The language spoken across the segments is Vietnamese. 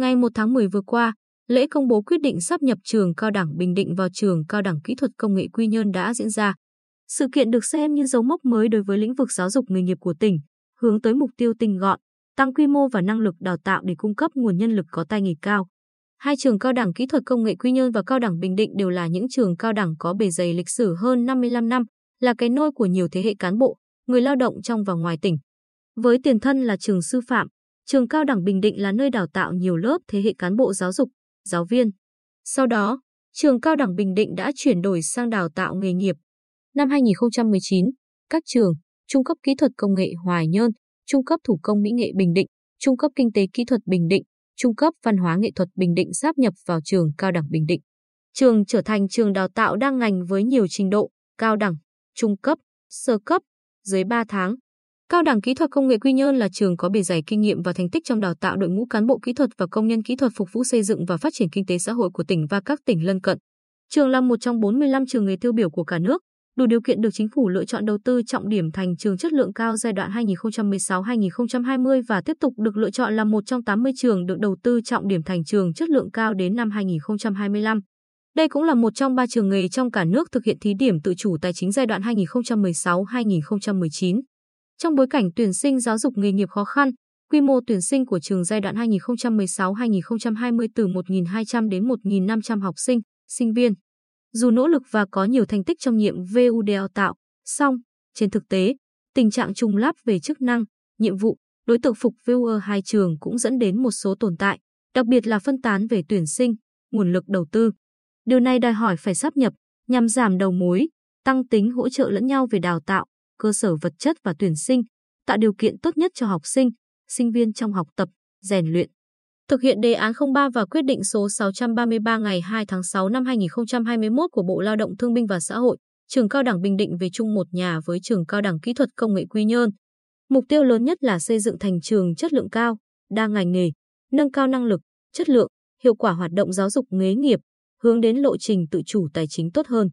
Ngày 1 tháng 10 vừa qua, lễ công bố quyết định sắp nhập trường Cao đẳng Bình Định vào trường Cao đẳng Kỹ thuật Công nghệ Quy Nhơn đã diễn ra. Sự kiện được xem như dấu mốc mới đối với lĩnh vực giáo dục nghề nghiệp của tỉnh, hướng tới mục tiêu tinh gọn, tăng quy mô và năng lực đào tạo để cung cấp nguồn nhân lực có tay nghề cao. Hai trường cao đẳng kỹ thuật công nghệ Quy Nhơn và cao đẳng Bình Định đều là những trường cao đẳng có bề dày lịch sử hơn 55 năm, là cái nôi của nhiều thế hệ cán bộ, người lao động trong và ngoài tỉnh. Với tiền thân là trường sư phạm, trường cao đẳng Bình Định là nơi đào tạo nhiều lớp thế hệ cán bộ giáo dục, giáo viên. Sau đó, trường cao đẳng Bình Định đã chuyển đổi sang đào tạo nghề nghiệp. Năm 2019, các trường Trung cấp Kỹ thuật Công nghệ Hoài Nhơn, Trung cấp Thủ công Mỹ nghệ Bình Định, Trung cấp Kinh tế Kỹ thuật Bình Định, Trung cấp Văn hóa Nghệ thuật Bình Định sáp nhập vào trường Cao đẳng Bình Định. Trường trở thành trường đào tạo đa ngành với nhiều trình độ, cao đẳng, trung cấp, sơ cấp, dưới 3 tháng. Cao đẳng Kỹ thuật Công nghệ Quy Nhơn là trường có bề dày kinh nghiệm và thành tích trong đào tạo đội ngũ cán bộ kỹ thuật và công nhân kỹ thuật phục vụ xây dựng và phát triển kinh tế xã hội của tỉnh và các tỉnh lân cận. Trường là một trong 45 trường nghề tiêu biểu của cả nước, đủ điều kiện được chính phủ lựa chọn đầu tư trọng điểm thành trường chất lượng cao giai đoạn 2016-2020 và tiếp tục được lựa chọn là một trong 80 trường được đầu tư trọng điểm thành trường chất lượng cao đến năm 2025. Đây cũng là một trong ba trường nghề trong cả nước thực hiện thí điểm tự chủ tài chính giai đoạn 2016-2019. Trong bối cảnh tuyển sinh giáo dục nghề nghiệp khó khăn, quy mô tuyển sinh của trường giai đoạn 2016-2020 từ 1.200 đến 1.500 học sinh, sinh viên. Dù nỗ lực và có nhiều thành tích trong nhiệm VU đào tạo, song, trên thực tế, tình trạng trùng lắp về chức năng, nhiệm vụ, đối tượng phục VU ở hai trường cũng dẫn đến một số tồn tại, đặc biệt là phân tán về tuyển sinh, nguồn lực đầu tư. Điều này đòi hỏi phải sắp nhập nhằm giảm đầu mối, tăng tính hỗ trợ lẫn nhau về đào tạo, cơ sở vật chất và tuyển sinh, tạo điều kiện tốt nhất cho học sinh, sinh viên trong học tập, rèn luyện. Thực hiện đề án 03 và quyết định số 633 ngày 2 tháng 6 năm 2021 của Bộ Lao động Thương binh và Xã hội, trường Cao đẳng Bình Định về chung một nhà với trường Cao đẳng Kỹ thuật Công nghệ Quy Nhơn. Mục tiêu lớn nhất là xây dựng thành trường chất lượng cao, đa ngành nghề, nâng cao năng lực, chất lượng, hiệu quả hoạt động giáo dục nghề nghiệp, hướng đến lộ trình tự chủ tài chính tốt hơn.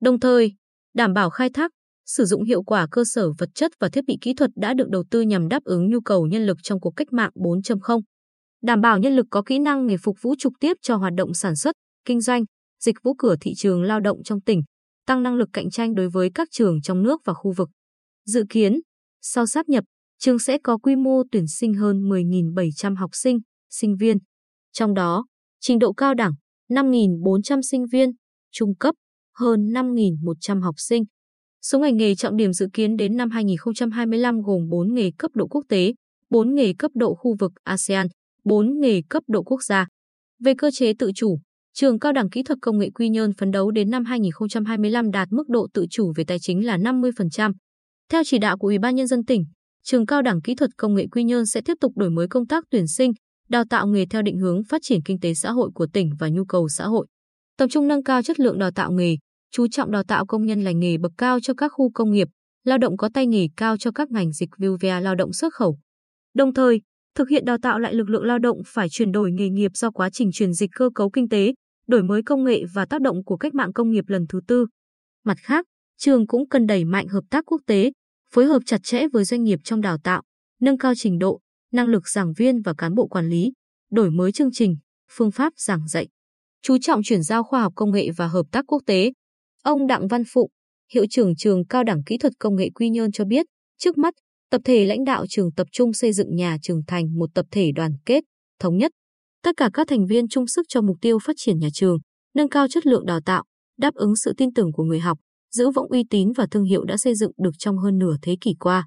Đồng thời, đảm bảo khai thác, sử dụng hiệu quả cơ sở vật chất và thiết bị kỹ thuật đã được đầu tư nhằm đáp ứng nhu cầu nhân lực trong cuộc cách mạng 4.0. Đảm bảo nhân lực có kỹ năng nghề phục vụ trực tiếp cho hoạt động sản xuất, kinh doanh, dịch vụ cửa thị trường lao động trong tỉnh, tăng năng lực cạnh tranh đối với các trường trong nước và khu vực. Dự kiến, sau sáp nhập, trường sẽ có quy mô tuyển sinh hơn 10.700 học sinh, sinh viên. Trong đó, trình độ cao đẳng 5.400 sinh viên, trung cấp hơn 5.100 học sinh. Số ngành nghề trọng điểm dự kiến đến năm 2025 gồm 4 nghề cấp độ quốc tế, 4 nghề cấp độ khu vực ASEAN, 4 nghề cấp độ quốc gia. Về cơ chế tự chủ, trường Cao đẳng Kỹ thuật Công nghệ Quy Nhơn phấn đấu đến năm 2025 đạt mức độ tự chủ về tài chính là 50%. Theo chỉ đạo của Ủy ban Nhân dân tỉnh, trường Cao đẳng Kỹ thuật Công nghệ Quy Nhơn sẽ tiếp tục đổi mới công tác tuyển sinh, đào tạo nghề theo định hướng phát triển kinh tế xã hội của tỉnh và nhu cầu xã hội. Tập trung nâng cao chất lượng đào tạo nghề, chú trọng đào tạo công nhân lành nghề bậc cao cho các khu công nghiệp, lao động có tay nghề cao cho các ngành dịch vụ và lao động xuất khẩu. Đồng thời, thực hiện đào tạo lại lực lượng lao động phải chuyển đổi nghề nghiệp do quá trình chuyển dịch cơ cấu kinh tế, đổi mới công nghệ và tác động của cách mạng công nghiệp lần thứ tư. Mặt khác, trường cũng cần đẩy mạnh hợp tác quốc tế, phối hợp chặt chẽ với doanh nghiệp trong đào tạo, nâng cao trình độ, năng lực giảng viên và cán bộ quản lý, đổi mới chương trình, phương pháp giảng dạy. Chú trọng chuyển giao khoa học công nghệ và hợp tác quốc tế. Ông Đặng Văn Phụng, hiệu trưởng trường Cao đẳng Kỹ thuật Công nghệ Quy Nhơn cho biết, trước mắt, tập thể lãnh đạo trường tập trung xây dựng nhà trường thành một tập thể đoàn kết, thống nhất. Tất cả các thành viên chung sức cho mục tiêu phát triển nhà trường, nâng cao chất lượng đào tạo, đáp ứng sự tin tưởng của người học, giữ vững uy tín và thương hiệu đã xây dựng được trong hơn nửa thế kỷ qua.